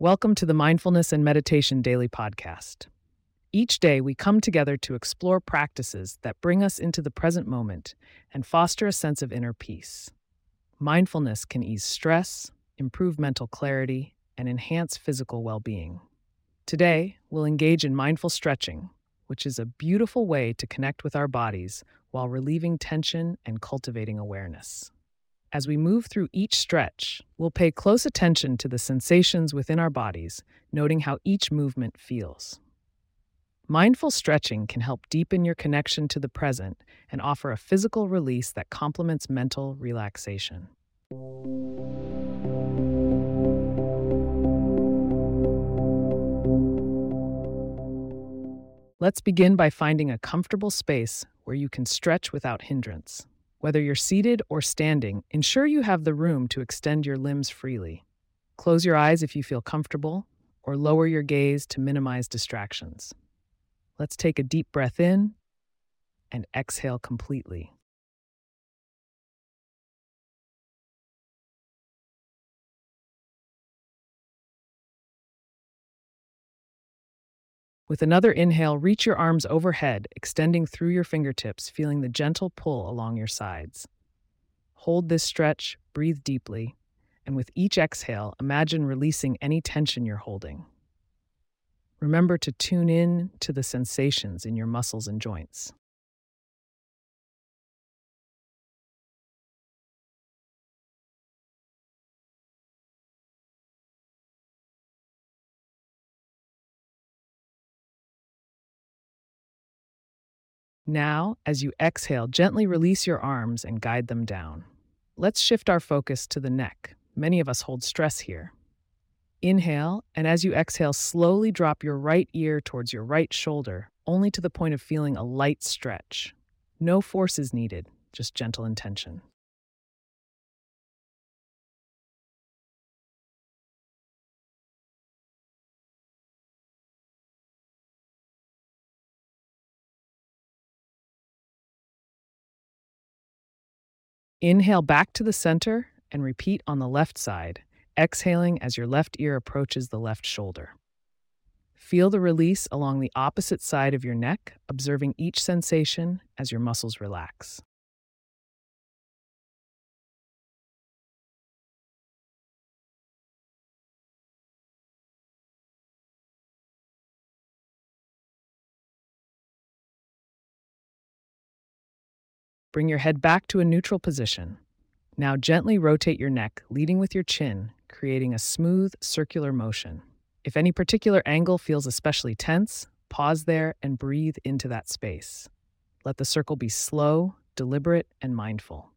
Welcome to the Mindfulness and Meditation Daily Podcast. Each day, we come together to explore practices that bring us into the present moment and foster a sense of inner peace. Mindfulness can ease stress, improve mental clarity, and enhance physical well being. Today, we'll engage in mindful stretching, which is a beautiful way to connect with our bodies while relieving tension and cultivating awareness. As we move through each stretch, we'll pay close attention to the sensations within our bodies, noting how each movement feels. Mindful stretching can help deepen your connection to the present and offer a physical release that complements mental relaxation. Let's begin by finding a comfortable space where you can stretch without hindrance. Whether you're seated or standing, ensure you have the room to extend your limbs freely. Close your eyes if you feel comfortable, or lower your gaze to minimize distractions. Let's take a deep breath in and exhale completely. With another inhale, reach your arms overhead, extending through your fingertips, feeling the gentle pull along your sides. Hold this stretch, breathe deeply, and with each exhale, imagine releasing any tension you're holding. Remember to tune in to the sensations in your muscles and joints. Now, as you exhale, gently release your arms and guide them down. Let's shift our focus to the neck. Many of us hold stress here. Inhale, and as you exhale, slowly drop your right ear towards your right shoulder, only to the point of feeling a light stretch. No force is needed, just gentle intention. Inhale back to the center and repeat on the left side, exhaling as your left ear approaches the left shoulder. Feel the release along the opposite side of your neck, observing each sensation as your muscles relax. Bring your head back to a neutral position. Now gently rotate your neck, leading with your chin, creating a smooth, circular motion. If any particular angle feels especially tense, pause there and breathe into that space. Let the circle be slow, deliberate, and mindful.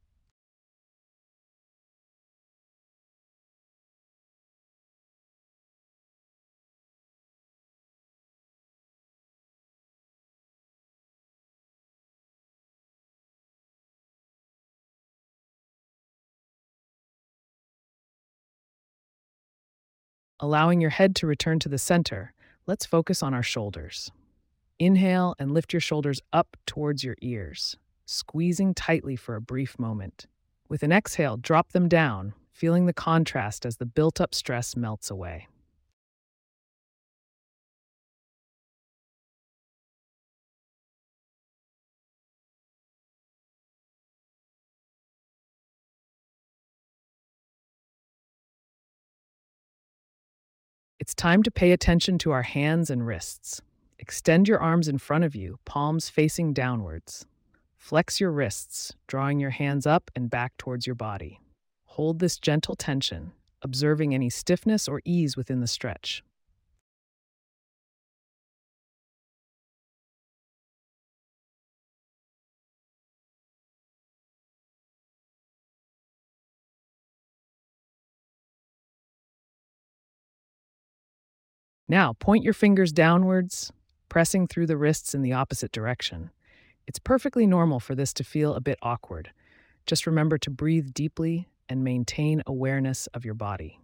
Allowing your head to return to the center, let's focus on our shoulders. Inhale and lift your shoulders up towards your ears, squeezing tightly for a brief moment. With an exhale, drop them down, feeling the contrast as the built up stress melts away. It's time to pay attention to our hands and wrists. Extend your arms in front of you, palms facing downwards. Flex your wrists, drawing your hands up and back towards your body. Hold this gentle tension, observing any stiffness or ease within the stretch. Now, point your fingers downwards, pressing through the wrists in the opposite direction. It's perfectly normal for this to feel a bit awkward. Just remember to breathe deeply and maintain awareness of your body.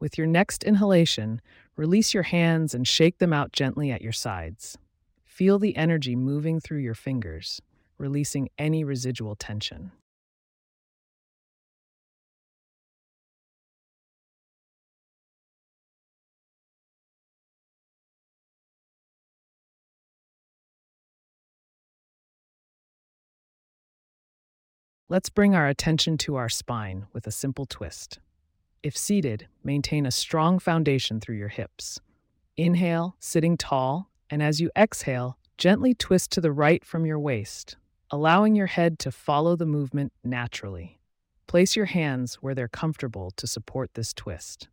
With your next inhalation, release your hands and shake them out gently at your sides. Feel the energy moving through your fingers, releasing any residual tension. Let's bring our attention to our spine with a simple twist. If seated, maintain a strong foundation through your hips. Inhale, sitting tall, and as you exhale, gently twist to the right from your waist, allowing your head to follow the movement naturally. Place your hands where they're comfortable to support this twist.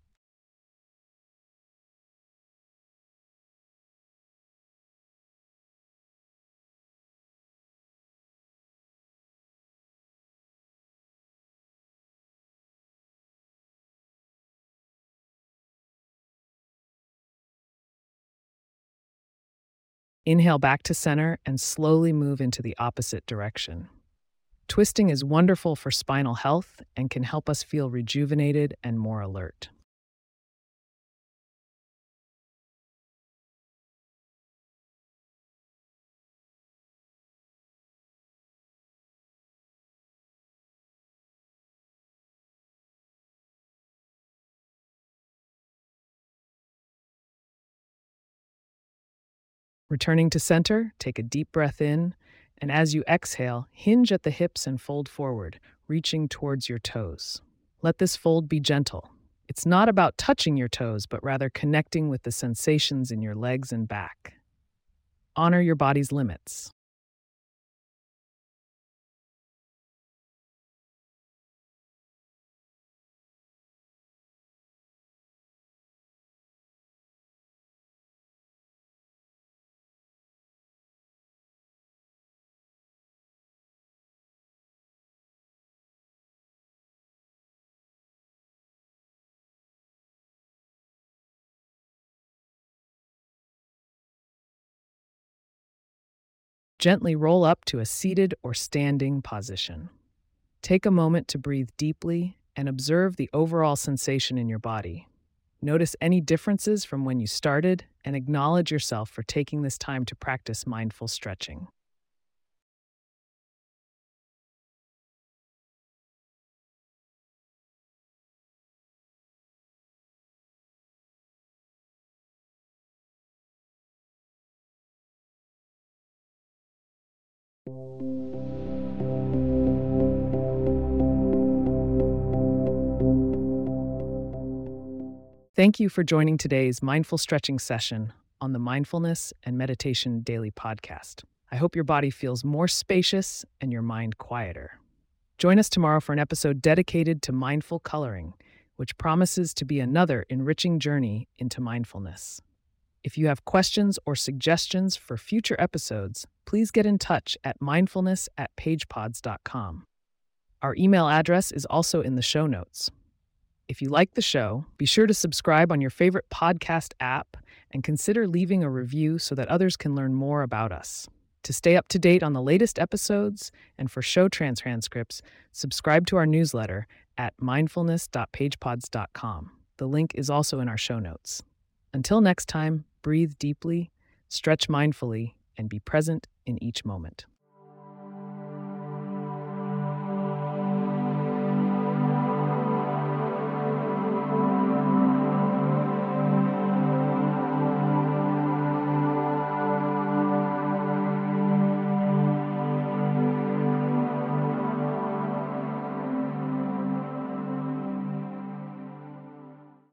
Inhale back to center and slowly move into the opposite direction. Twisting is wonderful for spinal health and can help us feel rejuvenated and more alert. Returning to center, take a deep breath in, and as you exhale, hinge at the hips and fold forward, reaching towards your toes. Let this fold be gentle. It's not about touching your toes, but rather connecting with the sensations in your legs and back. Honor your body's limits. Gently roll up to a seated or standing position. Take a moment to breathe deeply and observe the overall sensation in your body. Notice any differences from when you started and acknowledge yourself for taking this time to practice mindful stretching. Thank you for joining today's mindful stretching session on the Mindfulness and Meditation Daily Podcast. I hope your body feels more spacious and your mind quieter. Join us tomorrow for an episode dedicated to mindful coloring, which promises to be another enriching journey into mindfulness. If you have questions or suggestions for future episodes, please get in touch at mindfulness at pagepods.com. Our email address is also in the show notes. If you like the show, be sure to subscribe on your favorite podcast app and consider leaving a review so that others can learn more about us. To stay up to date on the latest episodes and for show transcripts, subscribe to our newsletter at mindfulness.pagepods.com. The link is also in our show notes. Until next time, breathe deeply, stretch mindfully, and be present in each moment.